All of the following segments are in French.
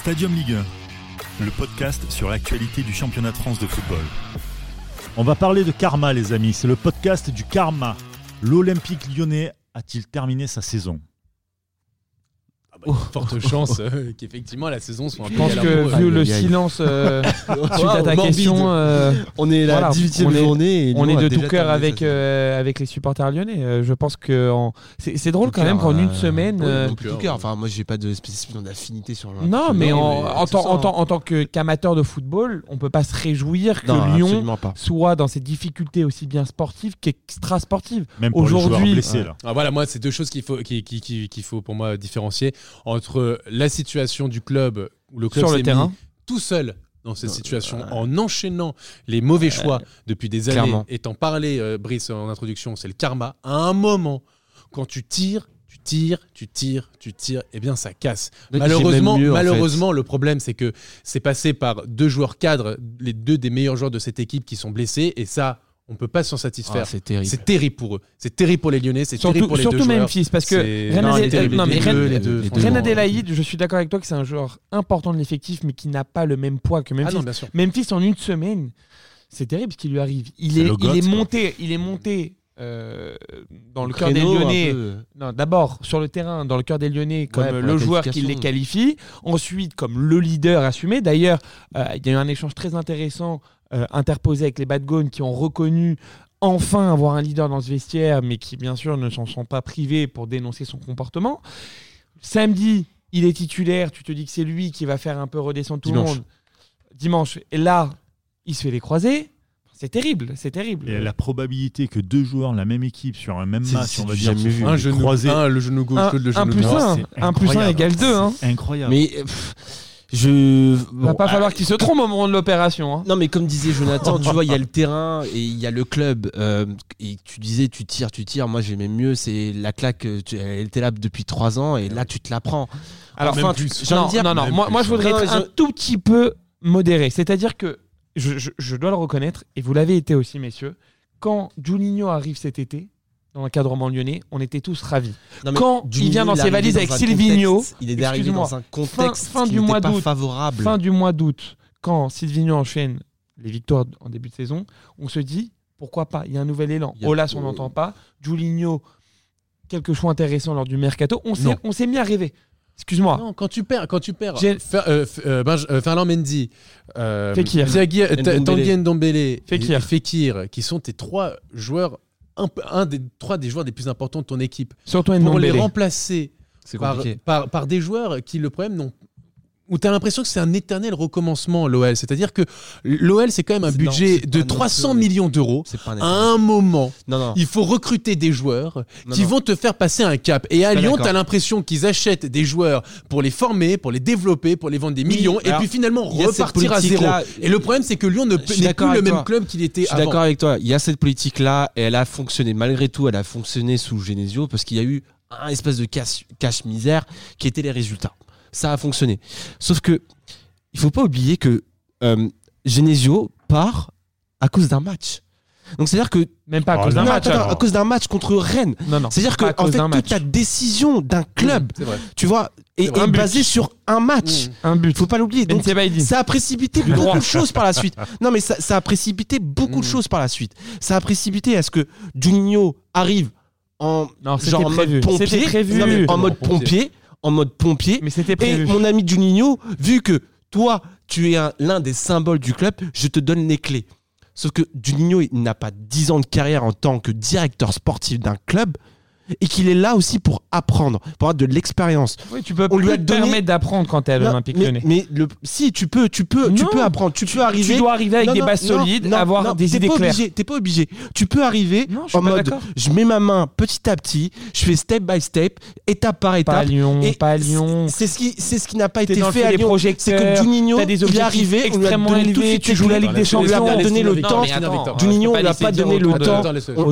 Stadium Ligue 1, le podcast sur l'actualité du championnat de France de football. On va parler de karma, les amis. C'est le podcast du karma. L'Olympique lyonnais a-t-il terminé sa saison? Bah, forte chance euh, qu'effectivement la saison soit un Je peu pense à que vu Aïe, le aïe, silence euh, suite à ta question, euh, On est la Voilà, 18e on est- journée. et on est a de tout cœur avec, euh, avec les supporters lyonnais. Je pense que en- c'est c'est drôle Tout quand même qu'en une semaine. euh, tout cœur. Enfin, moi, j'ai pas de spécification d'affinité sur le. non, mais, en, tant, en hein. tant- en tant que- qu'amateur de football, on peut pas se réjouir que Non, Lyon soit dans ces difficultés aussi bien sportives qu'extra-sportives. Même pour les joueurs Aujourd'hui- blessés, Ouais. là. Ah, voilà, moi, c'est deux choses faut, qu'il faut pour moi différencier entre la situation du club où le club Sur le s'est terrain. mis tout seul dans cette situation en enchaînant les mauvais choix depuis des années Clairement. et t'en parlais euh, Brice en introduction c'est le karma. À un moment quand tu tires tu tires tu tires tu tires eh bien ça casse. Donc, malheureusement mieux, malheureusement le problème c'est que c'est passé par deux joueurs cadres les deux des meilleurs joueurs de cette équipe qui sont blessés et ça on peut pas s'en satisfaire Ah, c'est terrible. c'est terrible pour eux c'est terrible pour les Lyonnais c'est terrible Surtout, pour les deux surtout joueurs Memphis, parce que Reine Adélaïde, je suis d'accord avec toi que c'est un joueur important de l'effectif, mais qui n'a pas le même poids que Ah Memphis. non, bien sûr. Memphis en une semaine, c'est terrible ce qui lui arrive. Il C'est est, le il goth, est quoi. monté, il est monté euh, dans le cœur des Lyonnais. d'abord sur le terrain, dans le cœur des Lyonnais, comme le joueur qui les qualifie. Ensuite, comme le leader assumé. D'ailleurs, euh, il y a eu un échange très intéressant euh, interposé avec les Bad Gones qui ont reconnu enfin avoir un leader dans ce vestiaire, mais qui bien sûr ne s'en sont pas privés pour dénoncer son comportement. Samedi, il est titulaire. Tu te dis que c'est lui qui va faire un peu redescendre tout Dimanche. le monde. Dimanche. Et là, il se fait les croisés. C'est terrible, c'est terrible. Et la probabilité que deux joueurs de la même équipe sur un même match, on va dire, vu. Un genou, croisés, un, le genou gauche, Un- le un genou plus droit. un. un plus un égale deux, hein. C'est incroyable. Mais pff, je. Il va bon, pas ah, falloir qu'il se trompe au moment de l'opération. hein. Non, mais comme disait Jonathan, tu vois, il y a le terrain et il y a le club. euh, et tu disais, tu tires, tu tires. Moi, j'aimais mieux. C'est la claque. tu- elle était là depuis trois ans et là, tu te la prends. Alors, enfin, tu- non, dire. non, non, même moi, je voudrais Non, être un tout petit peu modéré. C'est-à-dire que je, je- je dois le reconnaître, et vous l'avez été aussi, messieurs, quand Juninho arrive cet été, dans l'encadrement lyonnais, on était tous ravis. Non, Quand il vient dans ses valises dans avec contexte- il est arrivé dans un contexte fin qui du mois pas favorable. Fin du mois d'août, quand Silvino enchaîne les victoires en début de saison, on se dit pourquoi pas Il y a un nouvel élan. Olas, on n'entend pas. Juninho, quelques choix intéressants lors du mercato. On s'est, mis à rêver. Excuse-moi. Non, quand tu perds, quand tu perds, euh, F- euh, Benj- euh, Ferland Mendy, euh, Fekir. Tanguy Ndombele Fekir. et Fekir, qui sont tes trois joueurs, un, des trois des joueurs les plus importants de ton équipe, Surtout pour les remplacer par, par, par des joueurs qui, le problème, n'ont où tu as l'impression que c'est un éternel recommencement, l'OL. C'est-à-dire que l'OL, c'est quand même un budget non, de pas non 300 plus- millions d'euros. À un moment, Non, non. il faut recruter des joueurs qui vont te faire passer un cap. Et à Lyon, tu as l'impression qu'ils achètent des joueurs pour les former, pour les développer, pour les vendre des millions, et alors, puis finalement repartir à zéro. Et le problème, c'est que Lyon n'est plus le même club qu'il était Je suis avant. d'accord avec toi. Il y a cette politique-là et elle a fonctionné. Malgré tout, elle a fonctionné sous Genesio parce qu'il y a eu un espèce de cache- cache-misère qui était les résultats. Ça a fonctionné. Sauf que il faut pas oublier que euh, Genesio part à cause d'un match. Donc c'est-à-dire que Même pas à Oh, cause d'un match. attends, alors. à cause d'un match contre Rennes. Non, non. C'est-à-dire que en fait match. toute la décision d'un club, tu vois, est, est but. basée sur un match. Mmh. Un but. Faut pas l'oublier. Ben Donc ça a précipité beaucoup de choses par la suite. Non, mais ça, ça a précipité beaucoup Mm. de choses par la suite. Ça a précipité à ce que Juninho arrive en, Non, genre en prévu. mode pompier. Prévu. Non, mais en mode Pompier. En mode pompier. Mais c'était Et prévu. mon ami Juninho, vu que toi, tu es un- l'un des symboles du club, je te donne les clés. Sauf que Juninho, il n'a pas 10 ans de carrière en tant que directeur sportif d'un club et qu'il est là aussi pour apprendre, pour avoir de l'expérience. Oui, tu peux On lui a te donné- permettre d'apprendre quand t'es à l'Olympique mais, Lyonnais. mais le, si tu peux, tu peux, tu peux apprendre, tu peux arriver. Tu dois arriver avec Non, des bases non, solides, non, avoir non, des t'es idées pas claires. Obligé, t'es pas obligé. Tu peux arriver en mode, je mets ma main petit à petit, je fais step by step, étape par Pas à étape. Lyon, Et pas à Lyon. C'est ce qui, c'est ce qui n'a pas été fait à Lyon. C'est que Juninho, il est arrivé, extrêmement suite Tu joues la. Ligue des On lui a Champions. pas donné le temps. Juninho, on lui a pas donné le temps.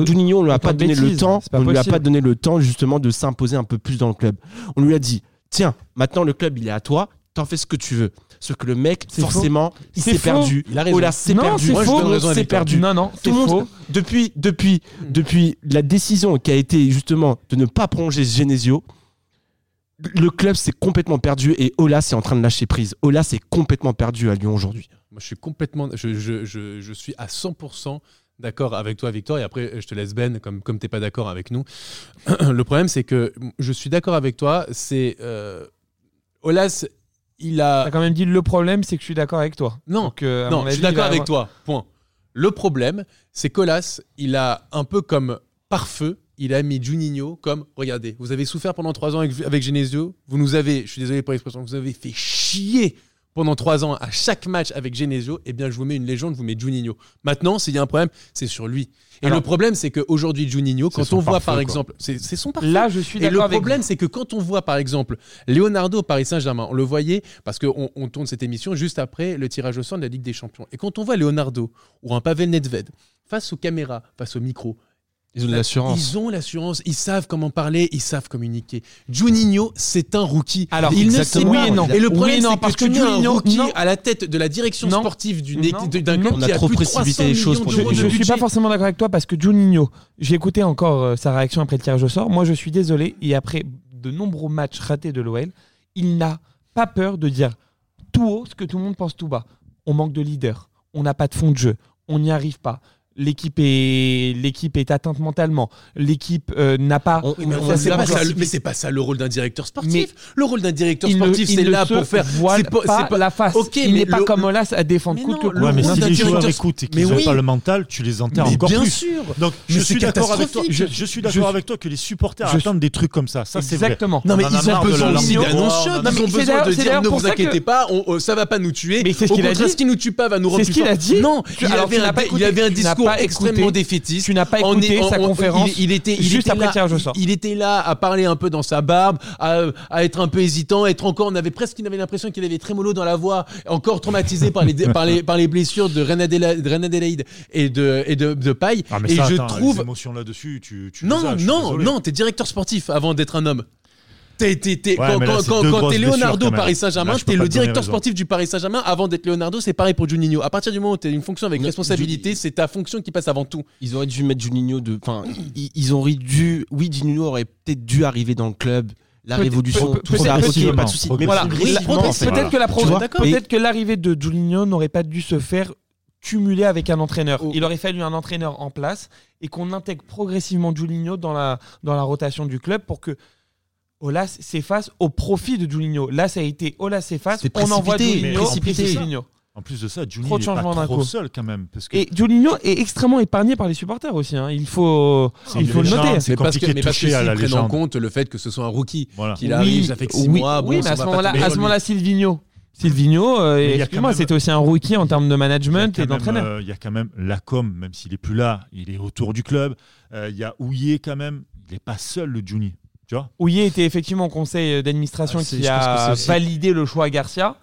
Juninho, on lui a pas donné le temps. c'est pas On lui a possible. pas donné le temps justement de s'imposer un peu plus dans le club. On lui a dit, tiens, maintenant le club il est à toi, t'en fais ce que tu veux. Sauf que le mec, C'est forcément, il C'est s'est faux. perdu. Il a raison. Ola s'est Non, perdu. c'est Moi, je faux. donne raison à s'est perdu. Non, non, Tout c'est le monde, faux. depuis, depuis, depuis la décision qui a été justement de ne pas prolonger Genesio, le club s'est complètement perdu et Olas est en train de lâcher prise. Olas est complètement perdu à Lyon aujourd'hui. Moi, je suis complètement. Je, je- je- je suis à 100% d'accord avec toi, Victor. Et après, je te laisse Ben, comme, comme tu n'es pas d'accord avec nous. Le problème, c'est que je suis d'accord avec toi. C'est. euh, Olas, il a. T'as quand même dit le problème, c'est que je suis d'accord avec toi. Non, Donc, euh, non, je suis d'accord avec avoir- toi. Point. Le problème, c'est qu'Olas, il a un peu comme par feu, il a mis Juninho comme regardez, vous avez souffert pendant trois ans avec, avec Genesio, vous nous avez, je suis désolé pour l'expression, vous avez fait chier pendant trois ans à chaque match avec Genesio, eh bien je vous mets une légende, je vous mets Juninho. Maintenant, s'il y a un problème, c'est sur lui. Et Alors- le problème, c'est qu'aujourd'hui, Juninho, quand on voit par exemple, c'est son parfait. Là, je suis Et le problème, c'est que quand on voit, par exemple, Leonardo Paris Saint-Germain, on le voyait parce qu'on on tourne cette émission juste après le tirage au sort de la Ligue des Champions. Et quand on voit Leonardo ou un Pavel Nedved face aux caméras, face au micro, Ils ont de l'assurance. ils ont l'assurance, ils savent comment parler, ils savent communiquer. Juninho, c'est un rookie. Alors, il ne sait pas. oui et non. Et le problème, c'est parce que, que tu mets un Juninho- rookie non. à la tête de la direction Non. sportive d'une Non. équipe- d'un club On a qui a trop plus de précipité 300 les choses millions pour Je, je suis pas forcément d'accord avec toi parce que Juninho, j'ai écouté encore euh, sa réaction après le tirage au sort. Moi, je suis désolé. Et après de nombreux matchs ratés de l'OL, il n'a pas peur de dire tout haut ce que tout le monde pense tout bas. On manque de leader. On n'a pas de fond de jeu. On n'y arrive pas. L'équipe est, l'équipe est atteinte mentalement. L'équipe euh, n'a pas. On- Oui, mais, on dire pas ça, c'est- mais c'est pas ça le rôle d'un directeur sportif. Mais- le rôle d'un directeur sportif, il c'est là pour faire. voile c'est pas- pas, c'est pas- la face. Ok, il mais n'est pas le- comme Olas à défendre coûte que coûte. Ouais, mais si les joueurs directeur- écoutent et Mais qu'ils n'ont oui. pas le mental, tu les enterres Mais encore bien plus. sûr. Donc, Mais je suis d'accord avec toi. Je, je suis d'accord avec toi que les supporters attendent des trucs comme ça. Ça, c'est vrai. Exactement. Non mais ils a ont besoin aussi Oh, ils ont c'est besoin d'ailleurs- de dire ne vous ça inquiétez pas, ça va pas nous tuer. Mais c'est ce qu'il a dit. ce qui nous tue pas va nous rendre C'est ce plus qu'il a forts. dit. Non, il avait un discours pas extrêmement défaitiste. Tu n'as pas On écouté est- on- sa on- conférence. Il, il était, il juste était après là, le tirage au sort. Il était là à parler un peu dans sa barbe, à, à être un peu hésitant, à être encore. On avait presque, il avait l'impression qu'il avait trémolo dans la voix, encore traumatisé par les par les par les blessures de Reine Adéla- de Reine Adélaïde et de et de, de Paille. Ah, mais et ça, je attends, trouve les émotions là-dessus, tu, tu les non, as, non, non, t'es directeur sportif avant d'être un homme. T'es, t'es- t'es- Ouais, quand t'es Leonardo. Paris Saint-Germain, Là, t'es le directeur sportif du Paris Saint-Germain avant d'être Leonardo, c'est pareil pour Juninho. À partir du moment où t'as une fonction avec Non, responsabilité, c'est ta fonction qui passe avant tout. Ils auraient dû mettre Juninho de. Enfin, ils, ils auraient dû. Oui, Juninho aurait peut-être dû arriver dans le club. La révolution, peut- tout ça, peut-être- ok, pas de souci. Mais Voilà, progressivement, peut-être en fait. peut-être que la pro- Tu vois d'accord. peut-être que l'arrivée de Juninho n'aurait pas dû se faire cumuler avec un entraîneur. Oh. Il aurait fallu un entraîneur en place et qu'on intègre progressivement Juninho dans la, dans la rotation du club pour que Olas s'efface au profit de Juninho. Là, ça a été Olas s'efface, C'est on envoie Juninho, précipité. Juninho. En plus de ça, Juni Trop de il est pas changements d'un trop coup. seul quand même. Parce que Et Juninho est extrêmement épargné par les supporters aussi. hein. Il faut, il faut le noter. c'est Mais parce que, mais parce que à la prennent en compte le fait que ce soit un rookie, Voilà. qu'il arrive, ça fait que 6 oui, mois. bon, oui, mais à ce moment-là, Silvino. Silvino, euh, excuse-moi, c'était aussi un rookie en termes de management et même, d'entraîneur. euh, Il y a quand même Lacombe, même s'il est plus là, il est autour du club. Euh, Il y a Ouillet quand même. Il n'est pas seul, le Juni. Tu vois Ouillet était effectivement au conseil d'administration Ah, qui a validé le choix à Garcia,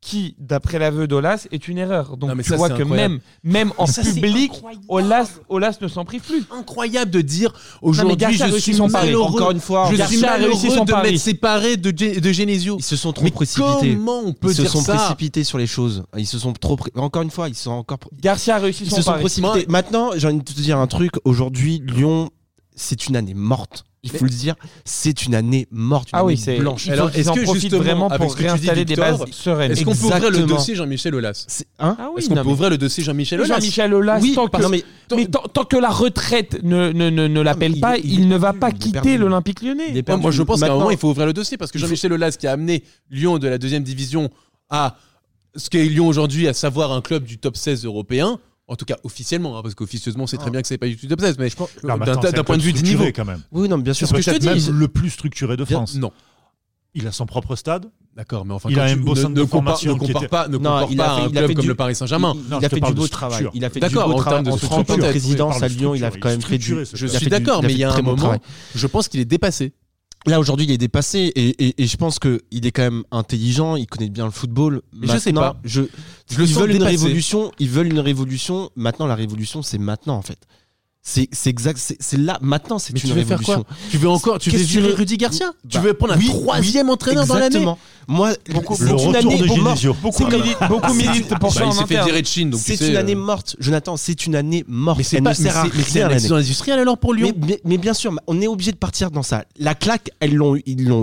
qui, d'après l'aveu d'Olas, est une erreur. Donc Non, mais tu ça, vois que incroyable. même, même en Ça, public. Olas, Olas ne s'en prive plus. incroyable de dire aujourd'hui Garcia a je réussi suis son pari. malheureux. Encore une fois, je Garcia suis a réussi malheureux son de pari. m'être séparé de, de Genesio. ils se sont trop Mais précipités. comment on peut Ils se sont ça précipités sur les choses. Ils se sont trop. Encore une fois, ils sont encore. Garcia a réussi Ils son se sont pari. précipités. Maintenant, j'ai envie de te dire un truc. Aujourd'hui, Lyon, c'est une année morte. Il faut le dire, c'est une année morte, une Ah oui, année c'est. blanche. Alors, est-ce que justement, vraiment pour ce que tu dis, réinstaller des bases sereines? Est-ce qu'on peut ouvrir le dossier Jean-Michel Aulas? Hein? Ah oui, Est-ce qu'on peut mais- ouvrir le dossier Jean-Michel Aulas Jean-Michel Aulas, Oui, tant que, non, mais mais tant, tant que la retraite ne, ne, ne, ne l'appelle pas, il, ne va perdu, pas quitter l'Olympique lyonnais. Moi, je pense qu'à un Maintenant- moment, il faut ouvrir le dossier parce que Jean-Michel Aulas, qui a amené Lyon de la deuxième division à ce qu'est Lyon aujourd'hui, à savoir un club du top 16 européen, en tout cas officiellement, hein, parce qu'officieusement, c'est très bien que c'est pas du tout top 16, mais Non, mais d'un c'est point de club vue du niveau. quand même. Oui, non, mais bien sûr. ce que je te Peut-être dis. même le plus structuré de France. Non, Il a son propre stade. d'accord, mais enfin, Il quand a tu- un beau ne- centre ne de compare- formation ne qui compare était- pas, ne Non, compare il a pas fait- un il a club fait comme du- le Paris Saint-Germain. Il, Non, il je a fait du beau travail. Il a fait du beau en travail. termes de En tant que oui. à Je Lyon, il a quand même fait du. Je suis d'accord, mais il y a un moment, je pense qu'il est dépassé. Là aujourd'hui, il est dépassé et, et- et je pense que il est quand même intelligent. Il connaît bien le football. Mais je sais pas. Je, Je le ils veulent une révolution. Ils veulent une révolution. Maintenant, la révolution, c'est maintenant en fait. C'est exact, c'est là maintenant, c'est une tu veux révolution. Faire quoi tu veux encore, tu veux Rudy Garcia bah, Tu veux prendre un troisième entraîneur exactement. dans l'année Moi, le retour année de Genesio. Beaucoup, beaucoup militent pour ça. Bah, il s'est fait virer de Chine, c'est une euh. année morte. Jonathan, c'est une année morte. Mais c'est pas sert à rien. C'est une industrielle alors pour Lyon. Mais bien sûr, on est obligé de partir dans ça. La claque, ils l'ont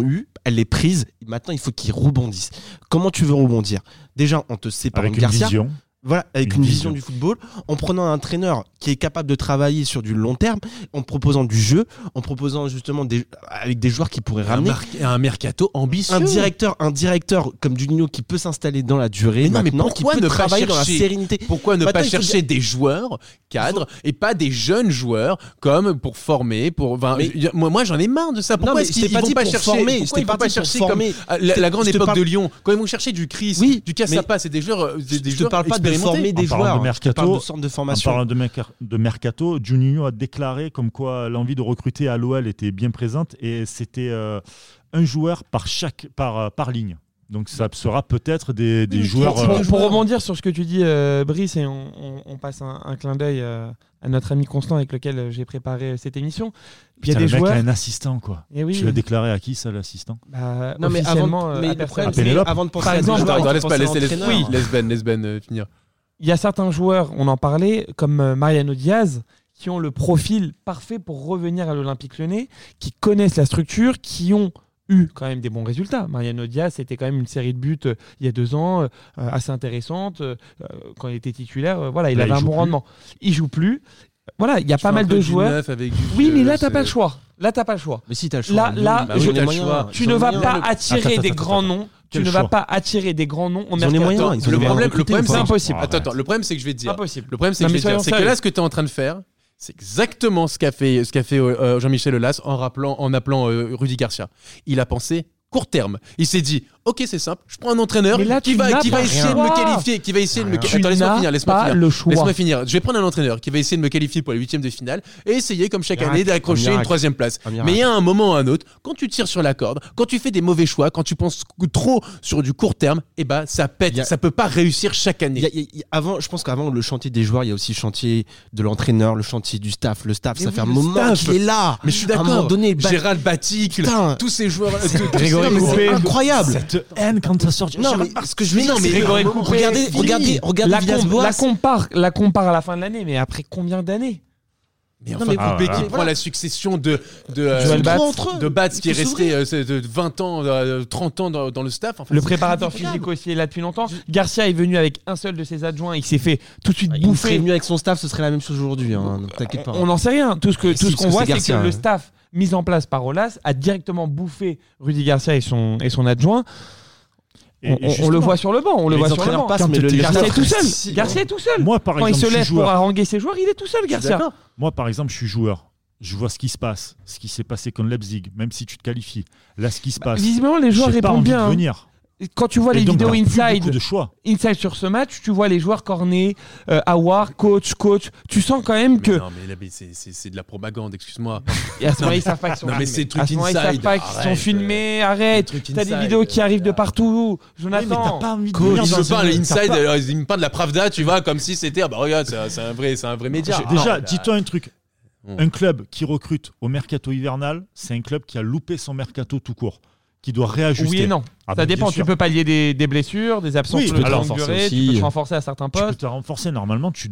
eu, elle est prise. Maintenant, il faut qu'ils rebondissent. Comment tu veux rebondir? Déjà, on te sépare Avec une Garcia. Vision. Voilà, avec une, vision. du football, en prenant un entraîneur qui est capable de travailler sur du long terme, en proposant du jeu, en proposant justement des, avec des joueurs qui pourraient ramener un, mercato ambitieux, un directeur, un directeur comme Dugnot qui peut s'installer dans la durée. Mais non, mais pourquoi qui peut ne travailler pas chercher, dans la sérénité Pourquoi ne bah, pas chercher des joueurs cadres et pas des jeunes joueurs comme pour former pour moi, j'en ai marre de ça. Pourquoi est-ce qu'ils vont pas chercher Pourquoi vont pas chercher comme la, grande époque de Lyon? Quand ils vont chercher du Chris, du Cassapas, c'est des joueurs, euh, des joueurs. Je te parle pas de former des en joueurs. De mercato, de formation. En parlant de, mercato, Juninho a déclaré comme quoi l'envie de recruter à l'OL était bien présente et c'était euh, un joueur par chaque par, euh, par ligne. Donc ça sera peut-être des, joueurs. Euh, pour, rebondir sur ce que tu dis, Brice, et on, passe un, clin d'œil à notre ami Constant avec lequel j'ai préparé cette émission. Il y a des joueurs... un assistant quoi. Et oui, tu l'as déclaré à qui ça l'assistant? Bah, non mais avant, mais, avant de penser Par exemple, à, laisse, ben, laisse, oui. Ben finir il y a certains joueurs, on en parlait, comme euh, Mariano Diaz, qui ont le profil parfait pour revenir à l'Olympique lyonnais, qui connaissent la structure, qui ont eu quand même des bons résultats. Mariano Diaz, c'était quand même une série de buts euh, il y a deux ans, euh, assez intéressante. Quand il était titulaire, voilà, il avait un bon rendement. Il joue plus. Voilà, il y a pas mal de joueurs. Oui, mais là, t'as pas le choix. Là, t'as pas le choix. Mais si, t'as le choix. Là, bah là, le choix. tu ne vas pas attirer ah, des grands noms tu ne vas pas attirer des grands noms en ils le, problème, le problème, c'est impossible. Attends, attends, le problème, c'est que je vais dire. Impossible. Le problème, c'est que, là, ce que tu es en train de faire, c'est exactement ce qu'a fait, ce qu'a fait euh, euh, Jean-Michel Aulas en, rappelant, en appelant euh, Rudy Garcia. Il a pensé court terme. Il s'est dit ok, c'est simple, je prends un entraîneur qui, va, qui va essayer de me qualifier, qui va essayer de me qualifier. Attends, laisse-moi finir, laisse-moi finir. Laisse-moi finir. Je vais prendre un entraîneur qui va essayer de me qualifier pour les huitièmes de finale et essayer, comme chaque année, d'accrocher une troisième place. Mais il y a un moment ou un autre, quand tu tires sur la corde, quand tu fais des mauvais choix, quand tu penses trop sur du court terme, et ben ça pète, ça peut pas réussir chaque année. Avant, je pense qu'avant le chantier des joueurs, il y a aussi le chantier de l'entraîneur, le chantier du staff. Le staff, ça fait un moment qu'il est là. Mais je suis d'accord. Gérald Batic, tous ces joueurs, Grégory incroyable de quand ça sort. Non, mais parce que je mais regardez, regardez, regardez, la, com la compare, la compare à la fin de l'année, mais après combien d'années? Mais non, enfin, mais ah, la succession de, de, euh, Bats, de Bats qui est resté de 20 euh, ans, euh, 30 ans dans, le staff. Le préparateur physique aussi est là depuis longtemps. Garcia est venu avec un seul de ses adjoints il s'est fait tout de suite ah, bouffer. Il venu avec son staff, ce serait la même chose aujourd'hui. Hein, on n'en sait rien. Tout ce qu'on voit, c'est que le staff mise en place par Olas a directement bouffé Rudy Garcia et son, et son adjoint. On, le voit sur le banc, on le voit sur le banc. Passe, Garcia est tout seul. Garcia tout seul. Moi, par Quand exemple, il se lève pour haranguer ses joueurs, il est tout seul, Garcia. Moi, par exemple, je suis joueur. Je vois ce qui se passe, ce qui s'est passé contre Leipzig, même si tu te qualifies. Là, ce qui se bah, passe. Bah, visiblement, les joueurs répondent bien. De venir quand tu vois les vidéos inside, inside sur ce match, tu vois les joueurs cornés, euh, coach, coach. Tu sens quand même que. Non, mais, mais c'est de la propagande, excuse-moi. Et à ce moment-là, ils sont Non, mais c'est trucs inside. Ils pas sont filmés, euh, arrête. T'as des vidéos qui arrivent de partout. Jonathan. Oui, t'as pas envie coach, ils me parlent inside, ils me parlent de la Pravda, tu vois, comme si c'était. Ah bah regarde, c'est un, un vrai média. Déjà, dis-toi un truc. Un club qui recrute au mercato hivernal, c'est un club qui a loupé son mercato tout court qui doit réajuster. Oui et non. Ah, Ça dépend. Tu peux pallier des, blessures, des absences oui, de durée, tu peux te euh, renforcer à certains postes. Tu peux te renforcer. Normalement, tu,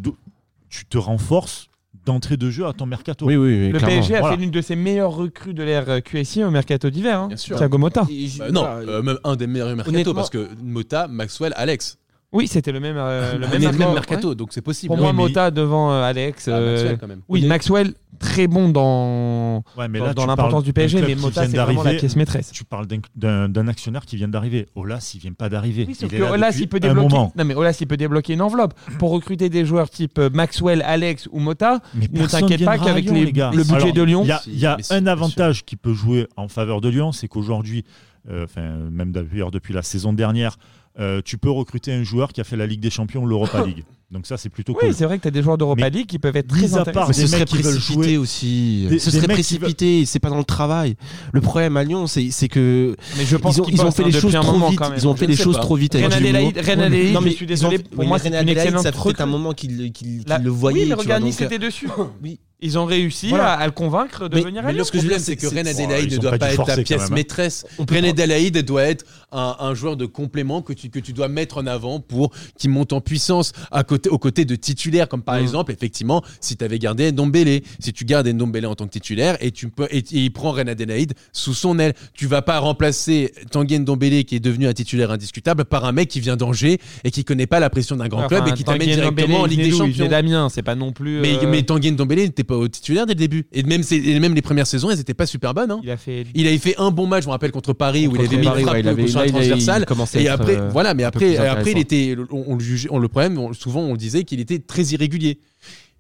te renforces d'entrée de jeu à ton mercato. Oui, oui, oui le. PSG a fait l'une de ses meilleures recrues de l'ère euh, QSI au mercato d'hiver. Hein. Thiago Mota. Bah non, euh, même un des meilleurs mercato parce que Mota, Maxwell, Alex. Oui, c'était le même, euh, ah, le même, mercato, donc c'est possible. Pour moi. Mota devant euh, Alex. Ah, Maxwell, euh, quand même. Oui. Maxwell très bon dans, dans, l'importance du PSG, mais Mota c'est vraiment la pièce maîtresse. Tu parles d'un actionnaire qui vient d'arriver. Olas, il vient pas d'arriver. Il, peut débloquer. Olas, il peut débloquer une enveloppe pour recruter des joueurs type Maxwell, Alex ou Mota. Ne t'inquiète pas qu'avec le budget de Lyon, il y a un avantage qui peut jouer en faveur de Lyon, c'est qu'aujourd'hui, même d'ailleurs depuis la saison dernière euh, tu peux recruter un joueur qui a fait la Ligue des Champions ou l'Europa League. Donc ça, c'est plutôt cool. Oui, c'est vrai que tu as des joueurs d'Europa League qui peuvent être très à part des ce mecs qui veulent jouer aussi. Des, ce des serait précipité, veulent... c'est pas dans le travail. Le problème à Lyon, c'est que mais je pense ils ont, fait hein, les choses trop vite. Ils ont fait les choses trop vite Non mais je suis désolé, pour moi c'est une ça fait un moment qu'ils le voyaient. Oui, regarde, Nice euh, était dessus. Oui. Ils ont réussi à, le convaincre de mais, venir à Lyon. Mais ce que je veux c'est que Reine Adélaïde ne doit pas, être la pièce hein. maîtresse. Reine Adélaïde doit être un, un joueur de complément que tu, que tu dois mettre en avant pour qu'il monte en puissance à côté, aux côtés de titulaires, comme par Mm. exemple, effectivement, si tu avais gardé Ndombele. Si tu gardes Ndombele en tant que titulaire et, tu peux, et, et il prend Reine Adélaïde sous son aile, tu vas pas remplacer Tanguy Ndombele, qui est devenu un titulaire indiscutable, par un mec qui vient d'Angers et qui connaît pas la pression d'un grand club et qui t'amène directement en Ligue des Champions. d'Amiens, c'est pas non plus. Mais, euh, mais Tanguy Ndombele n'était pas au titulaire dès le début. Et même, c'est- et même les premières saisons, elles étaient pas super bonnes. hein. il a fait. Il avait fait un bon match, je me rappelle, contre Paris, où il avait mis Paris, une frappe ouais, il avait- sur là, un il a- il transversal. commençait à Et après, euh, voilà, mais après, après il était, on, on le jugeait, on le problème, on- souvent on le disait qu'il était très irrégulier.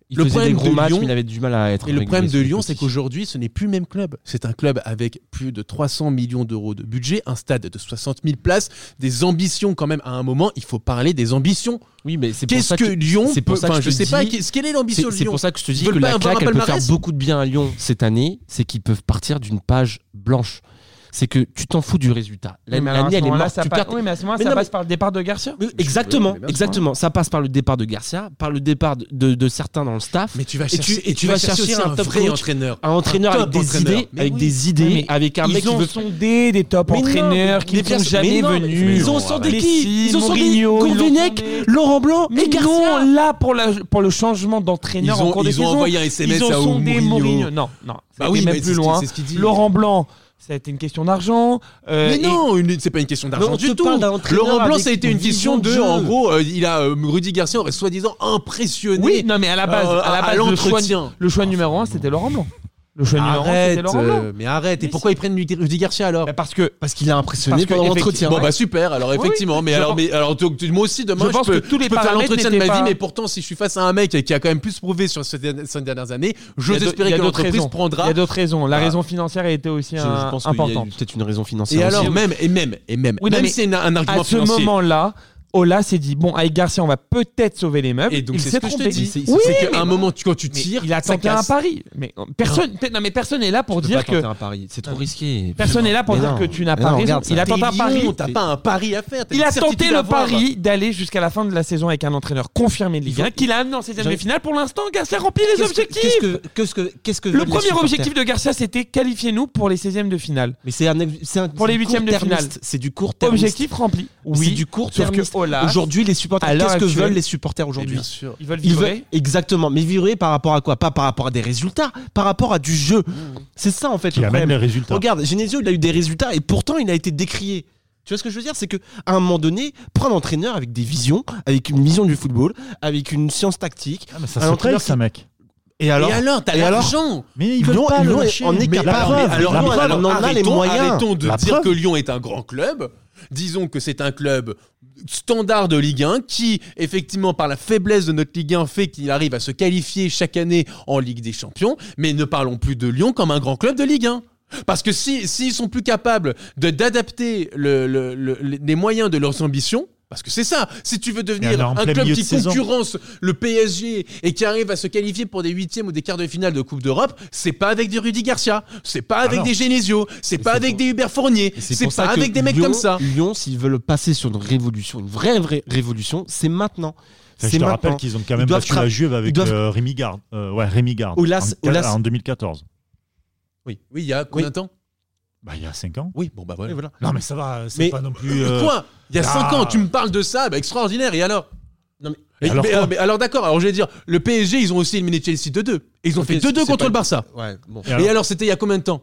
Il Le problème des gros de matchs, Lyon- mais il avait du mal à être. Et le problème de Lyon, c'est qu'aujourd'hui, ce n'est plus le même club. C'est un club avec plus de 300 millions d'euros de budget, un stade de 60 000 places, des ambitions quand même. À un moment, il faut parler des ambitions. Oui, mais c'est Qu'est-ce que, Lyon c'est pour ça que je sais pas, dis- qu'est- quelle est l'ambition C'est de c'est Lyon pour ça que je te dis que pas la claque, elle peut faire beaucoup de bien à Lyon cette année. C'est qu'ils peuvent partir d'une page blanche. C'est que tu t'en fous du résultat. L'année, elle est morte. Tu Oui, mais à ce moment-là, ça passe par le départ de Garcia. Exactement, exactement. Ça passe par le départ de Garcia, par le départ de, certains dans le staff. Mais tu vas chercher, et tu vas chercher aussi un vrai coach, entraîneur. un entraîneur avec des idées, avec des idées, avec un mec Ils qui ont veut. sondé des top entraîneurs qui ne sont jamais venus. Ils ont sondé qui Ils ont sondé ils Gourvenec. Laurent Blanc Mais et Garcia. non, là pour, le changement Ils d'entraîneur en ont, cours de ils ont saison, envoyé un SMS ils ont à Mourinho. Non, non, Bah oui, même mais plus loin. Laurent Blanc, ça a été une question d'argent. euh, Mais non, c'est pas une question d'argent du tout. Laurent Blanc, ça a été une question de en gros, euh, il a euh, Rudy Garcia aurait soi-disant impressionné. Oui, non, mais à la base, à base le, choix, l'entretien. le choix numéro un, c'était Laurent Blanc. Le choix numéro un, c'était Arrête, Laurent Blanc. euh, mais arrête. Et Mais pourquoi ils prennent Rudy Garcia alors Bah, parce que Parce qu'il a impressionné Parce que pendant effectivement- l'entretien. Bon bah super. Alors effectivement, mais je alors, pense- mais alors donc, moi aussi demain, Je je, pense peux, que tous les je peux faire paramètres l'entretien de ma n'étaient vie, pas- mais pourtant, si je suis face à un mec qui a quand même plus prouvé sur ces dernières ces dernières années, Il y j'ose il espérer y a que d'autres l'entreprise raisons. prendra. il y a d'autres raisons. La Ah. raison financière a été aussi Je, un- je pense qu'il y a eu importante. peut-être une raison financière. Et alors aussi. même et même et même Oui, non, même mais si c'est un, un argument À ce financier. moment-là, Ola s'est dit bon, avec Garcia, on va peut-être sauver les meubles. Et donc il c'est s'est ce que je te trompé. C'est- Oui, qu'à un moment, tu- quand tu tires, il a tenté un pari. Mais euh, personne, non, mais personne n'est là pour Tu dire que un pari. C'est trop risqué. personne n'est là pour Mais dire non. que tu n'as pas raison. Il a tenté un pari. T'as pas un pari à faire. Il a tenté le pari d'aller jusqu'à la fin de la saison avec un entraîneur confirmé de Ligue Il faut- 1 qu'il a amené en 16 de finale. Pour l'instant, Garcia remplit les objectifs. Qu'est-ce que Le premier objectif de Garcia, c'était qualifier nous pour les 16e de finale. Mais c'est un, Pour les du huitièmes de court-termiste. finale. C'est du court terme. Objectif rempli. c'est du court terme. Ola, Aujourd'hui, les supporters, qu'est-ce que veulent les supporters aujourd'hui Bien sûr. ils veulent Ils vibrer. veulent exactement, mais vibrer par rapport à quoi? Pas par rapport à des résultats, par rapport à du jeu. C'est ça en fait Qui le amène problème. les résultats. Regarde, Genesio, il a eu des résultats et pourtant il a été décrié. Tu vois ce que je veux dire? C'est que à un moment donné, prendre un entraîneur avec des visions, avec une vision du football, avec une science tactique. Ah, mais ça un entraîneur ça, mec. Et alors, et alors, t'as l'argent. Mais ils veulent Lyon- pas le lâcher. on est capable. alors, on en a les moyens. arrêtons de La dire preuve. que Lyon est un grand club. Disons que c'est un club standard de Ligue 1 qui, effectivement, par la faiblesse de notre Ligue 1, fait qu'il arrive à se qualifier chaque année en Ligue des Champions. Mais ne parlons plus de Lyon comme un grand club de Ligue 1. Parce que si s'ils sont plus capables d'adapter le- le- le- les moyens de leurs ambitions, parce que c'est ça, si tu veux devenir un club qui de saison. concurrence le PSG et qui arrive à se qualifier pour des huitièmes ou des quarts de finale de Coupe d'Europe, c'est pas avec des Rudy Garcia, c'est pas avec des Genesio, c'est pas avec pour- des Hubert Fournier, c'est pas avec des mecs comme ça. Lyon, s'ils veulent passer sur une révolution, une vraie, vraie révolution, c'est maintenant. Enfin, je te maintenant. rappelle qu'ils ont quand même battu la Juve avec doivent- euh, Rémi Garde. Euh, ouais, Rémi Garde. En 2014. Oui, oui, il y a combien de temps? Bah, il y a 5 ans. Oui, bon bah voilà. Et voilà. Non, mais ça va, c'est Mais- pas non plus. euh, Quoi Il y a 5 ah. ans, tu me parles de ça, bah extraordinaire, et alors? Non, mais- Mais- alors mais, quoi? euh, mais alors d'accord, alors je vais dire, le PSG, ils ont aussi éliminé Chelsea 2-2. Et ils ont Ok, fait 2-2 c'est contre pas- le Barça. Ouais, bon. Et alors, c'était il y a combien de temps?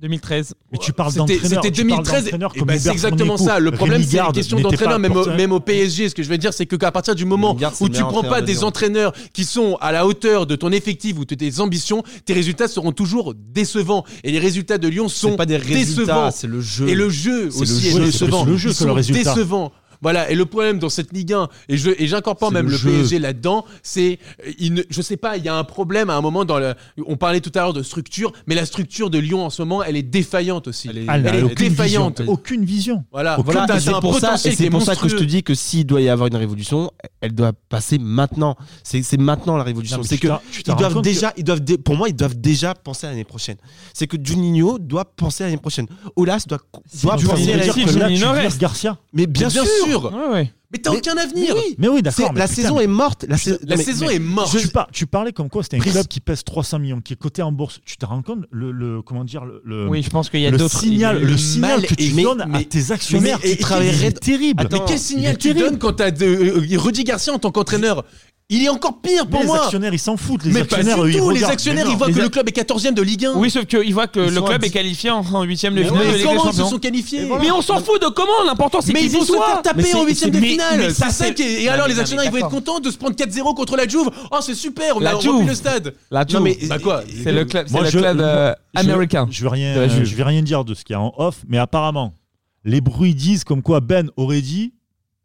2013. Mais tu parles d'entraîneur. c'était tu parles 2013. d'entraîneur Et comme ben, c'est exactement ça. Le problème, c'est une Garde question d'entraîneur, même, au- porteur. même au PSG. Ce que je veux dire, c'est que qu'à partir du moment où tu prends pas des entraîneurs qui sont à la hauteur de ton effectif ou de tes ambitions, tes résultats seront toujours décevants. Et les résultats de Lyon sont pas des résultats, décevants. c'est le jeu. Et le jeu aussi le est jeu, décevant. le jeu Ils le résultat. décevants. Voilà, et le problème dans cette Ligue 1, et je et j'incorpore même le. PSG là-dedans, c'est, euh, ne- je sais pas, il y a un problème à un moment dans le, on parlait tout à l'heure de structure, mais la structure de Lyon en ce moment, elle est défaillante aussi. Elle est- elle Elle est aucune défaillante. vision. Aucune vision. Voilà, Aucun- Voilà, c'est pour ça, et c'est est pour ça que je te dis que s'il doit y avoir une révolution, elle doit passer maintenant. C'est c'est maintenant la révolution. C'est que ils doivent déjà, ils doivent, dé- pour moi, ils doivent déjà penser à l'année prochaine. C'est que Juninho doit penser à l'année prochaine. Olas doit, doit penser à l'année reste. Garcia. Mais Bien sûr. Sûr. Ouais, ouais. Mais t'as aucun avenir. Mais oui, Mais oui, c'est- d'accord. la putain, saison mais est morte. La, sais- La non, mais- saison mais- est morte. Tu, par- tu parlais comme quoi c'était un Pris- club qui pèse 300 millions, qui est coté en bourse. Tu te rends compte le, le- comment dire le, Oui, je pense qu'il y a le d'autres. signal, le le signal que tu donnes à mais- tes actionnaires mais- qui et- travailleraient et- terrible. Attends, Mais quel signal tu terrible. donnes quand t'as euh, Rudy Garcia en tant qu'entraîneur Il est encore pire Mais pour les moi. actionnaires, ils s'en foutent. Les mais pas du actionnaires, eux, ils tout. Les actionnaires, Mais ils voient Les que a- le club est 14 de Ligue 1. Oui, sauf qu'ils voient que Ils le club à est qualifié en en huitième de mais finale de Ligue des comment ils se sont qualifiés Mais on s'en fout de comment, l'important c'est Mais qu'ils ils vont se faire Mais taper en huitième de mais- finale. mais ça, C'est ça Et Non, alors mais les actionnaires, mais ils vont être contents de se prendre 4-0 contre la Juve. Oh, c'est super, on La a rempli Juve. le stade. La Non, mais- Bah quoi C'est le club, c'est Moi, le je- club euh, américain. Je vais rien, Juve. je vais rien dire de ce qu'il y a en off, mais apparemment, les bruits disent comme quoi Ben aurait dit,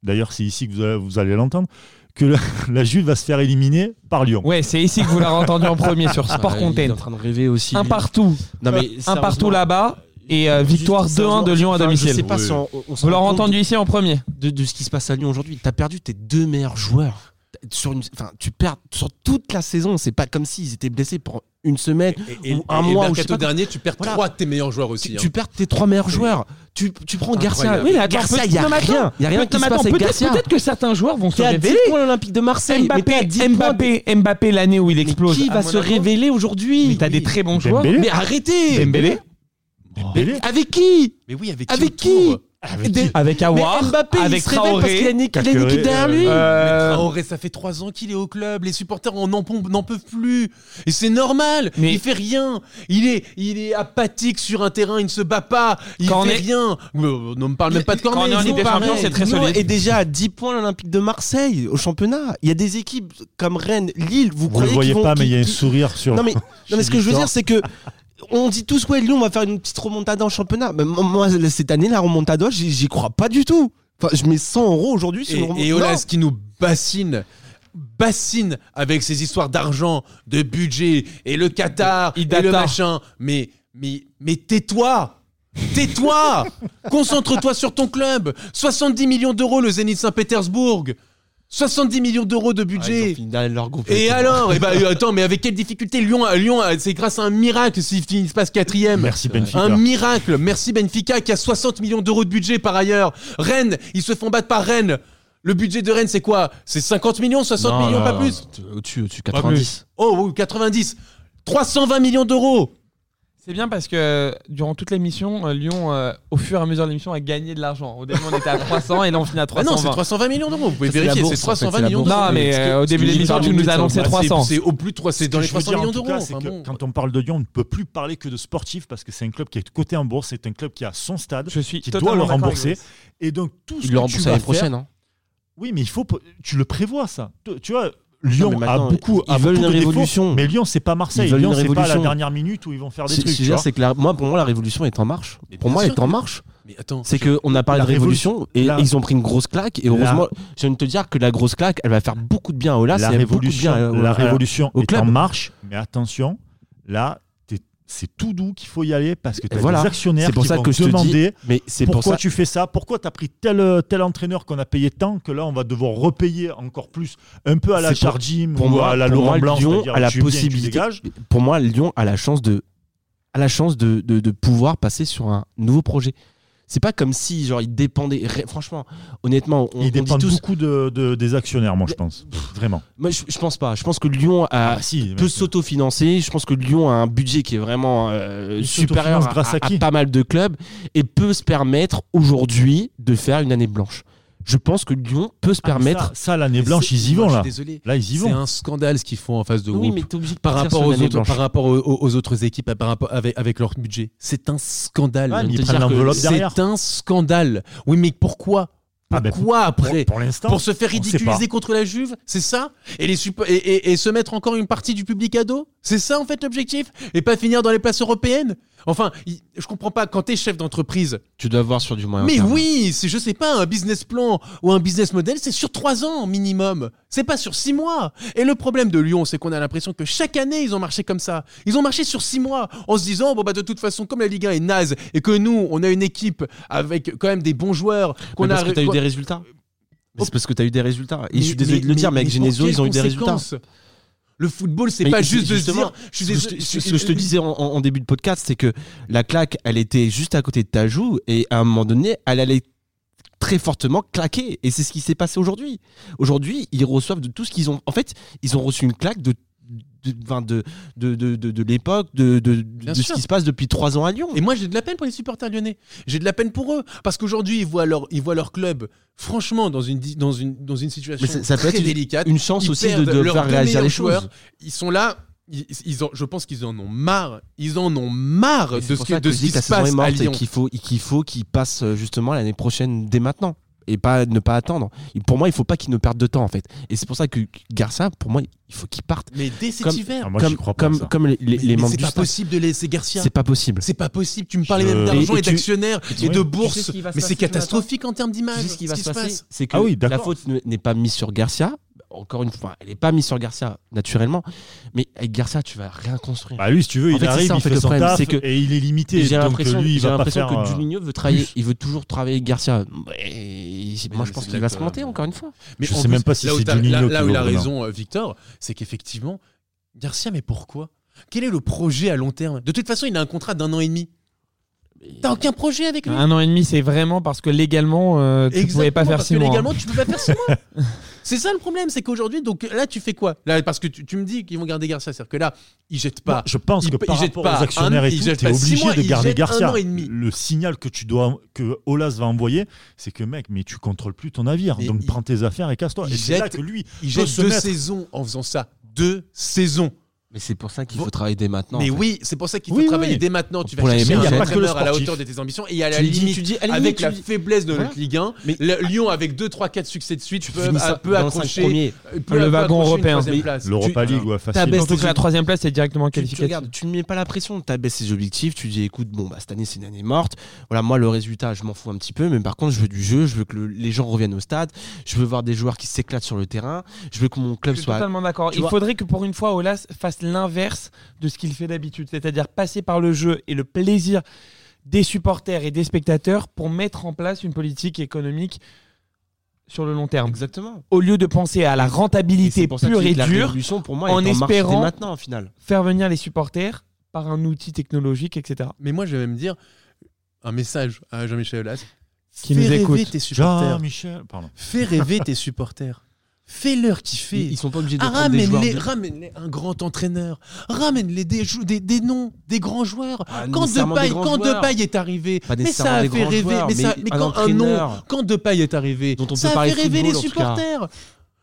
d'ailleurs c'est ici que vous allez l'entendre, que la, la Juve va se faire éliminer par Lyon. Ouais, c'est ici que vous l'avez entendu en premier sur Sport Ah, Il est en Content. train de rêver aussi. Un partout, Non, mais un partout là-bas et euh, victoire c'est un 2-1 de Lyon à domicile. Je sais pas Oui. si on, on s'en Vous compte entendu ici en premier. de, de ce qui se passe à Lyon aujourd'hui. T'as perdu tes deux meilleurs joueurs. Sur une, enfin, tu perds sur toute la saison. C'est pas comme s'ils étaient blessés pour une semaine. Et, Ou un mois, le mercato pas quoi. dernier, tu perds Voilà. trois de tes meilleurs joueurs aussi. Tu, hein. tu perds tes trois meilleurs joueurs. Tu, tu prends Garcia. Oui, mais attends, Garcia, il y a rien. Il y a rien qui se passe avec peut-être- Garcia. Peut-être que certains joueurs vont se T'es à 10 révéler. points l'Olympique de Marseille. Mbappé, 10 points de- Mbappé, Mbappé l'année où il Mais explose. qui va se Monaco. révéler aujourd'hui Mais T'as des très bons joueurs. Mais arrêtez Dembélé Avec qui Mais oui, avec qui Avec qui Avec Des- Avec Mbappé, il avec se révèle parce qu'il a Traoré. une, il a une Caqueret, équipe derrière lui. euh, Mais Traoré, ça fait trois ans qu'il est au club. Les supporters en n'en peuvent plus. Et c'est normal. Mais- Il fait rien. Il est, il est apathique sur un terrain. Il ne se bat pas. Il Quand on fait est- rien. Euh, On ne me parle même pas de Quand on Cornet. est en ils Ligue des sont Champions, pareils. c'est très solide. est déjà à 10 points l'Olympique de Marseille au championnat. Il y a des équipes comme Rennes, Lille, vous, Vous le croyez voyez vont pas, mais il y a un sourire sur. Non mais, non, mais ce que je veux dire c'est que on dit tous ouais Lyon va faire une petite remontada en championnat. Mais moi cette année la remontada j'y j'y crois pas du tout. Enfin je mets 100 euros aujourd'hui sur Et, et Olas qui nous bassine bassine avec ses histoires d'argent, de budget et le Qatar Il et le machin. Mais mais mais tais-toi. Tais-toi Concentre-toi sur ton club 70 millions d'euros le Zénith Saint-Pétersbourg 70 millions d'euros de Ah, ils ont budget fini derrière leur groupe. Et alors Eh ben, euh, Attends, mais avec quelle difficulté Lyon, Lyon c'est grâce à un miracle s'ils finissent pas quatrième. Merci Benfica. Un miracle. Merci Benfica qui a 60 millions d'euros de budget par ailleurs. Rennes, ils se font battre par Rennes. Le budget de Rennes, c'est quoi? C'est 50 millions, 60 Non, millions, non, pas non, plus? Au-dessus, au-dessus, Pas 90. Oh, oui, 90. 320 millions d'euros. C'est bien parce que durant toute l'émission, euh, Lyon, euh, au fur et à mesure de l'émission, a gagné de l'argent. Au début, on était à 300 et là, on finit à Ah 320. non, c'est 320 millions d'euros. Vous pouvez Ça, c'est la vérifier, bourse, c'est en fait, 320 c'est la millions bourse. d'euros. non, mais euh, au début de l'émission, tu nous as annoncé bah, c'est- 300. C'est au plus 3, c'est dans les que je veux 300 dire, en millions d'euros. cas, c'est Enfin, que bon. quand on parle de Lyon, on ne peut plus parler que de sportif parce que c'est un club qui est coté en bourse, c'est un club qui a son stade, Je suis qui doit le d'accord rembourser. avec. Et donc tout ce Il que le tu rembourse vas l'année faire, prochaine. hein. oui, mais il faut, tu le prévois ça. Tu- Tu vois, Lyon a beaucoup, ils a veulent beaucoup une de défauts, révolution. mais Lyon c'est pas Marseille. Ils veulent Lyon c'est pas la dernière minute où ils vont faire des trucs. ce que tu je veux vois. dire, c'est que la- moi, pour moi, la révolution est en marche. Mais Pour moi, elle est en marche. Mais attends. C'est qu'on a parlé La de révolution et la- ils ont pris une grosse claque. Et La- heureusement, je viens de te dire que la grosse claque, elle va faire beaucoup de bien à Olas. la révolution, bien à- la révolution au est en marche, mais attention, là c'est tout doux qu'il faut y aller parce que tu as voilà. des actionnaires C'est pour qui ça vont que je te demander dis. Mais c'est pour pourquoi ça. tu fais ça Pourquoi tu as pris tel, tel entraîneur qu'on a payé tant que là on va devoir repayer encore plus un peu à la Jardim Pour ou moi, à la Laurent moi, Blanc Lyon a la possibilité. Pour moi, Lyon a la chance de, a la chance de, de, de pouvoir passer sur un nouveau projet. C'est pas comme si genre il dépendait. ré- Franchement, honnêtement, on, on Il dit dépend tous. beaucoup de, de- des actionnaires, moi je pense. Vraiment. Moi, je, je pense pas. Je pense que Lyon a, Ah, si, peut s'autofinancer. Je pense que Lyon a un budget qui est vraiment euh, supérieur à, à pas mal de clubs et peut se permettre aujourd'hui de faire une année blanche. Je pense que Lyon peut se Ah, mais permettre. Ça, ça, l'année Mais blanche, c'est- ils y vont là. Désolé. Là, ils y C'est vont. un scandale ce qu'ils font en face de oui, groupe. mais t'es obligé de par rapport, aux autres, par rapport aux, autres équipes, par rapport avec, avec leur budget. C'est un scandale. Mais. C'est un scandale. Oui, mais pourquoi Ah, ben, Pourquoi après Pour, pour l'instant. Pour se faire ridiculiser contre la Juve C'est ça et, les suppo- et, et- et se mettre encore une partie du public à dos C'est ça en fait l'objectif Et pas finir dans les places européennes Enfin, je comprends pas, quand t'es chef d'entreprise, Tu dois voir sur du moyen mais terme. oui, c'est je sais pas un business plan ou un business model, c'est sur trois ans minimum. C'est pas sur six mois. Et le problème de Lyon, c'est qu'on a l'impression que chaque année ils ont marché comme ça. Ils ont marché sur six mois en se disant bon bah de toute façon comme la Ligue 1 est naze et que nous on a une équipe avec quand même des bons joueurs qu'on Mais parce a que t'as eu des résultats. Mais C'est parce que t'as eu des résultats. Et Mais- je suis désolé mais- de le dire, mais, avec quelles ils ont eu des résultats. Le football, c'est pas ju- juste de se dire. Je suis Ce que je te- ce que je te disais en, en- début de podcast, c'est que la claque, elle était juste à côté de ta joue et à un moment donné, elle allait très fortement claqué. Et c'est ce qui s'est passé aujourd'hui. Aujourd'hui, ils reçoivent de tout ce qu'ils ont. En fait, ils ont reçu une claque de de, de, de, de, l'époque, de, de, de ce qui se passe depuis trois ans à Lyon. Et moi, j'ai de la peine pour les supporters lyonnais. J'ai de la peine pour eux. Parce qu'aujourd'hui, ils voient leur, ils voient leur club, franchement, dans une, dans une, dans une situation Mais ça- ça peut très être une- délicate. Une chance Ils aussi de, faire réagir les choses. joueurs. Ils sont là. Ils, ils ont, je pense qu'ils en ont marre. Ils en ont marre de ce, que- de qui se passe à Lyon. qu'il faut, qu'il faut qu'ils passent euh, justement l'année prochaine dès maintenant et pas ne pas attendre. Et Pour moi, il faut pas qu'ils ne perdent de temps en fait. Et c'est pour ça que Garcia, pour moi, il faut qu'il parte. Mais dès cet Comme- hiver. Ah, moi, comme crois pas. comme, ça. comme les, les- Mais- les mais membres c'est du pas staff. possible de laisser Garcia. C'est pas possible. C'est pas possible. Tu me parlais Je- même d'argent Et- et, et tu- d'actionnaires et de bourse. Tu sais ce Mais c'est catastrophique en termes d'image. Tu sais ce qui va se passer, passe c'est que Ah oui, la faute ne- n'est pas mise sur Garcia. Encore une fois, elle n'est pas mise sur Garcia naturellement, mais avec Garcia, tu vas rien construire. Bah lui, si tu veux, En il fait, c'est arrive, ça, en il fait, fait le son problème, taf c'est que- et il est limité. J'ai l'impression, lui, il j'ai va pas l'impression faire. que euh, Juninho veut travailler, plus. il veut toujours travailler avec Garcia. Et moi, je pense qu'il va se planter encore une fois. Mais Je en sais plus, même pas si là où c'est Juninho là, où il a raison, euh, Victor, c'est qu'effectivement, Garcia, mais pourquoi? Quel est le projet à long terme? De toute façon, il a un contrat d'un an et demi. T'as aucun projet avec lui? Un an et demi, c'est vraiment parce que légalement, euh, tu Exactement, pouvais pas faire parce six que mois. légalement, tu peux pas faire six mois. c'est ça le problème, c'est qu'aujourd'hui, donc là, tu fais quoi? Là, parce que tu, tu me dis qu'ils vont garder Garcia, c'est-à-dire que là, ils jettent Moi, pas. je pense que par rapport pas aux actionnaires un- et tout, t'es obligé mois, de garder Garcia. an et demi. Le signal que tu dois, que Olas va envoyer, c'est que mec, mais tu contrôles plus ton navire, Mais donc il- prends tes affaires et casse-toi. il Et c'est là jette- que lui, Il jette se deux mettre- saisons en faisant ça. Deux saisons. Mais c'est pour ça qu'il Bon. faut travailler dès maintenant. mais en fait. oui, c'est pour ça qu'il faut Oui, travailler oui. dès maintenant. Tu vas Pour la chercher un il y a pas que le entraîneur à la hauteur de tes ambitions et à la Tu dis- limite, tu dis, à la avec limite, la tu dis- faiblesse de Voilà. notre Ligue 1, Mais- le- Lyon avec 2, 3, 4 succès de suite Tu dans les cinq accrocher peut Le peu wagon européen. l'Europa Tu- League, ouais, T'as facile. Surtout que la troisième place est directement Tu, tu tu ne mets pas la pression, tu abaisses ses objectifs, tu dis écoute, bon, bah, cette année c'est une année morte. Voilà, moi le résultat, je m'en fous un petit peu, mais par contre, je veux du jeu, je veux que le- les gens reviennent au stade, je veux voir des joueurs qui s'éclatent sur le terrain, je veux que mon club Je suis soit. totalement d'accord. tu Il faudrait que pour une fois, Olas fasse l'inverse de ce qu'il fait d'habitude, c'est-à-dire passer par le jeu et le plaisir des supporters et des spectateurs pour mettre en place une politique économique sur le long terme. Exactement. Au lieu de penser à la rentabilité pour pure et la dure, révolution, pour moi, en est espérant- maintenant, au final. faire venir les supporters par un outil technologique, etc. Mais moi, je vais même dire un message à Jean-Michel Aulas. Qui Fais nous rêver écoute. tes supporters. Jean-Michel, pardon. Fais rêver tes supporters. Fais-leur kiffer. Ils, ils sont pas obligés de Ah, prendre des joueurs. ramène-les, de- ramène-les un grand entraîneur. Ramène-les des, des, des noms, des grands joueurs. Pas Quand Depay, quand. Depay est arrivé, Pas mais ça a fait rêver. joueurs, mais, ça, mais un quand un nom, quand Depay est arrivé, Dont on ça peut a fait rêver les supporters.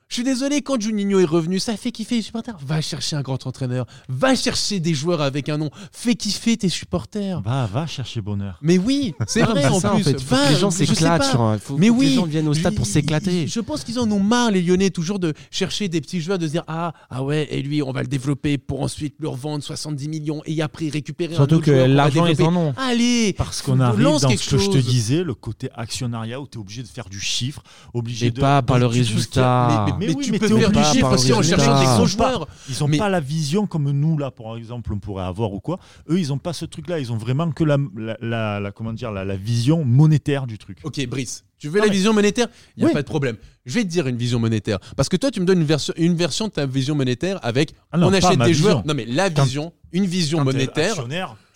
Je suis désolé, quand Juninho est revenu, ça fait kiffer les supporters. Va chercher un grand entraîneur. Va chercher des joueurs avec un nom. Fais kiffer tes supporters. Va, va chercher bonheur. Mais oui, c'est vrai bah en ça, plus. fait. Faut Va, que les gens s'éclatent un. Faut, Mais faut que oui, les gens viennent au stade pour s'éclater. Je pense qu'ils en ont marre, les Lyonnais, toujours de chercher des petits joueurs, de se dire ah ah ouais, et lui, on va le développer pour ensuite le revendre 70 millions et après récupérer un Surtout autre que l'argent, ils développer. en ont. Allez, Parce qu'on arrive lance dans ce que je te disais, le côté actionnariat où tu es obligé de faire du chiffre, obligé Et de. pas par le résultat. Mais, oui, tu mais peux faire du chiffre aussi en cherchant des gros joueurs. Ils ont Mais- pas la vision comme nous là, par exemple, on pourrait avoir ou quoi. Eux, ils ont pas ce truc-là. Ils ont vraiment que la, la, la- la- comment dire, la, la vision monétaire du truc. Ok, Brice, tu veux Non, la mais- vision monétaire Il n'y a Oui. pas de problème. Je vais te dire une vision monétaire. Parce que toi, tu me donnes une, version une version de ta vision monétaire avec Ah non, on achète des vision. joueurs. Non, mais la Quand- vision, une vision Quand monétaire.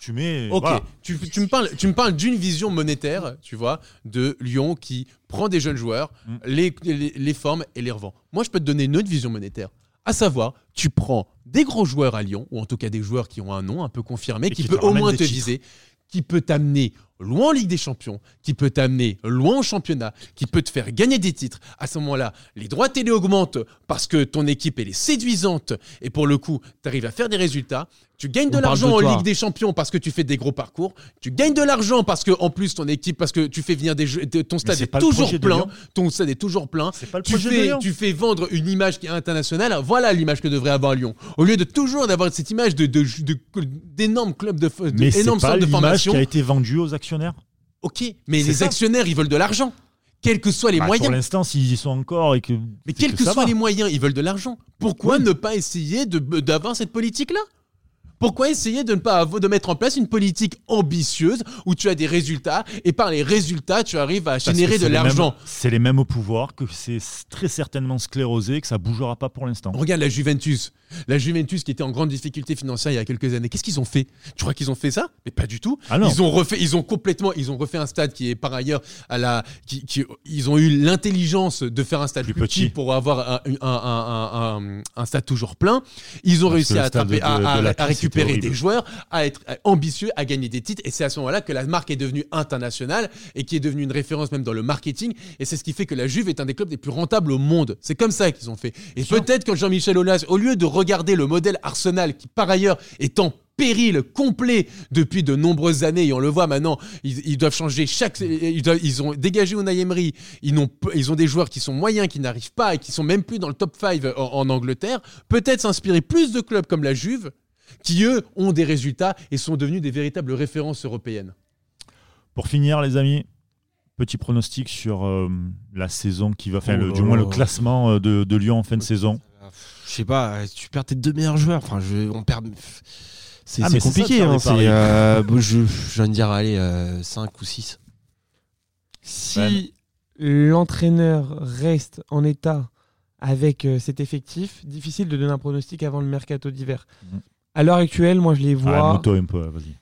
Tu mets. Ok, voilà. tu, tu me parles, tu me parles d'une vision monétaire, tu vois, de Lyon qui prend des jeunes joueurs, Mm. les, les, les forme et les revend. Moi, je peux te donner une autre vision monétaire. À savoir, tu prends des gros joueurs à Lyon, ou en tout cas des joueurs qui ont un nom un peu confirmé, Et qui, qui peut au moins te titres. viser, qui peut t'amener loin en Ligue des Champions, qui peut t'amener loin au championnat, qui peut te faire gagner des titres. À ce moment-là, les droits télé augmentent parce que ton équipe elle est séduisante et pour le coup, tu arrives à faire des résultats. Tu gagnes de l'argent de en. Ligue des Champions parce que tu fais des gros parcours. Tu gagnes de l'argent parce que en plus ton équipe, parce que tu fais venir des jeux, ton stade est toujours de plein. Ton stade est toujours plein. C'est pas le Tu de fais, tu fais vendre une image qui est internationale. Voilà l'image que devrait avoir Lyon. Au lieu de toujours d'avoir cette image de de- de- d'énormes clubs de, de Mais c'est énormes pas de formation. qui a été vendue aux actionnaires. Ok, mais les ça. actionnaires, ils veulent de l'argent. Quels que soient les Bah, moyens. Pour l'instant, s'ils y sont encore et que. Mais quels que, soient les moyens, ils veulent de l'argent. Pourquoi Oui. ne pas essayer de- d'avoir cette politique-là? Pourquoi essayer de ne pas de mettre en place une politique ambitieuse où tu as des résultats et par les résultats tu arrives à générer de l'argent? C'est les mêmes au pouvoir, que c'est très certainement sclérosé, que ça bougera pas pour l'instant. Regarde la Juventus. La Juventus qui était en grande difficulté financière il y a quelques années. Qu'est-ce qu'ils ont fait? Tu crois qu'ils ont fait ça? Mais pas du tout. Ah. Ils ont refait, ils ont complètement, ils ont refait un stade qui est par ailleurs à la, qui, qui- ils ont eu l'intelligence de faire un stade Plus plus, petit. petit. pour avoir un, un- un- stade toujours plein. Ils ont Parce réussi à, attraper, à, de- de à- Trice, récupérer des joueurs, à être ambitieux, à gagner des titres. Et c'est à ce moment-là que la marque est devenue internationale et qui est devenue une référence même dans le marketing. Et c'est ce qui fait que la Juve est un des clubs les plus rentables au monde. C'est comme ça qu'ils ont fait. Et peut-être que Jean-Michel Aulas, au lieu de regarder le modèle Arsenal, qui par ailleurs est en péril complet depuis de nombreuses années et on le voit maintenant ils, ils doivent changer chaque ils, doivent- ils ont dégagé Unai Emery ils, n'ont p- ils ont des joueurs qui sont moyens qui n'arrivent pas et qui sont même plus dans le top 5 en, en Angleterre peut-être s'inspirer plus de clubs comme la Juve qui eux ont des résultats et sont devenus des véritables références européennes Pour finir, les amis, petit pronostic sur euh, la saison qui va faire, Oh du moins le classement euh, de, de Lyon en fin de saison. Je sais pas, euh, tu perds tes deux meilleurs joueurs. Enfin, je, on perd. C'est Ah, ça compliqué. faire hein, euh, bon, je, je viens de dire, allez, 5 ou 6. Si l'entraîneur reste en état avec euh, cet effectif, difficile de donner un pronostic avant le mercato d'hiver. Mhm. À l'heure actuelle, moi je les Ah, vois un peu, vas-y.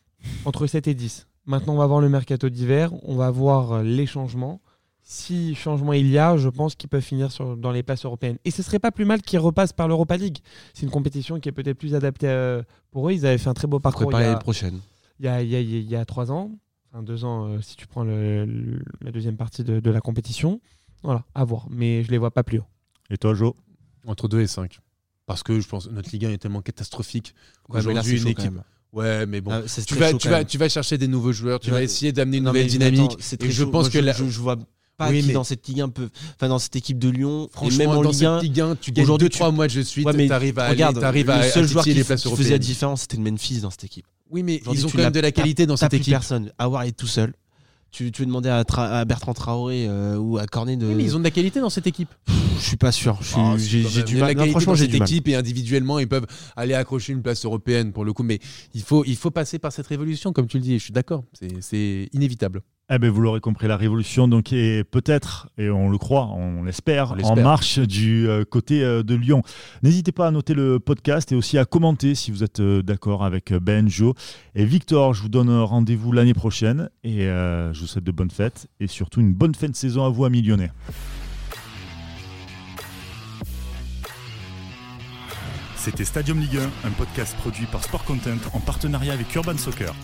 entre 7 et 10. Maintenant, on va voir le mercato d'hiver, on va voir euh, les changements. Si changement il y a, je pense qu'ils peuvent finir sur- dans les places européennes. Et ce serait pas plus mal qu'ils repassent par l'Europa League. C'est une compétition qui est peut-être plus adaptée euh, pour eux. Ils avaient fait un très beau parcours il y, Préparer a, l'année prochaine. il y a- il y a- il y a trois ans, enfin deux ans euh, si tu prends le- le- la deuxième partie de, de la compétition. Voilà, à voir. Mais je les vois pas plus haut. Et toi, Jo? Entre 2 et 5 parce que je pense que notre Ligue 1 est tellement catastrophique Aujourd'hui, une équipe- ouais mais bon Ah, tu vas, tu, vas, tu vas chercher des nouveaux joueurs, tu Ouais. vas essayer d'amener une Non, nouvelle dynamique. attends, et je chaud. pense Moi, que je, la- je, je vois pas Oui, qui mais- dans cette Ligue 1 peut, enfin dans cette équipe de Lyon, Franchement, même en dans Ligue cette 1. Ligue 1, tu gagnes aujourd'hui, 2-3 mois de suite, Ouais, tu arrives à, regarde, aller, t'arrives à, le seul à joueur titiller qui, les places qui faisait la différence, c'était le Memphis dans cette équipe. Oui, mais ils ont tu quand même de la qualité dans cette équipe. personne. Awar est tout seul. Tu, tu veux demander à, à Bertrand Traoré euh, ou à Cornet de. Oui, mais ils ont de la qualité dans cette équipe. Je suis pas sûr. Je suis- Ah, j'ai du mal. la Non, qualité franchement, dans j'ai équipe et individuellement, ils peuvent aller accrocher une place européenne pour le coup. Mais il faut, il faut passer par cette révolution, comme tu le dis. Je suis d'accord. C'est- inévitable. Eh ben, vous l'aurez compris, la révolution donc est peut-être, et on le croit, on l'espère, On en marche du euh, côté euh, de Lyon. N'hésitez pas à noter le podcast et aussi à commenter si vous êtes euh, d'accord avec euh, Ben, Jo et Victor. Je vous donne rendez-vous l'année prochaine et euh, je vous souhaite de bonnes fêtes et surtout une bonne fin de saison à vous, amis lyonnais. C'était Stadium Ligue 1, un podcast produit par Sport Content en partenariat avec Urban Soccer.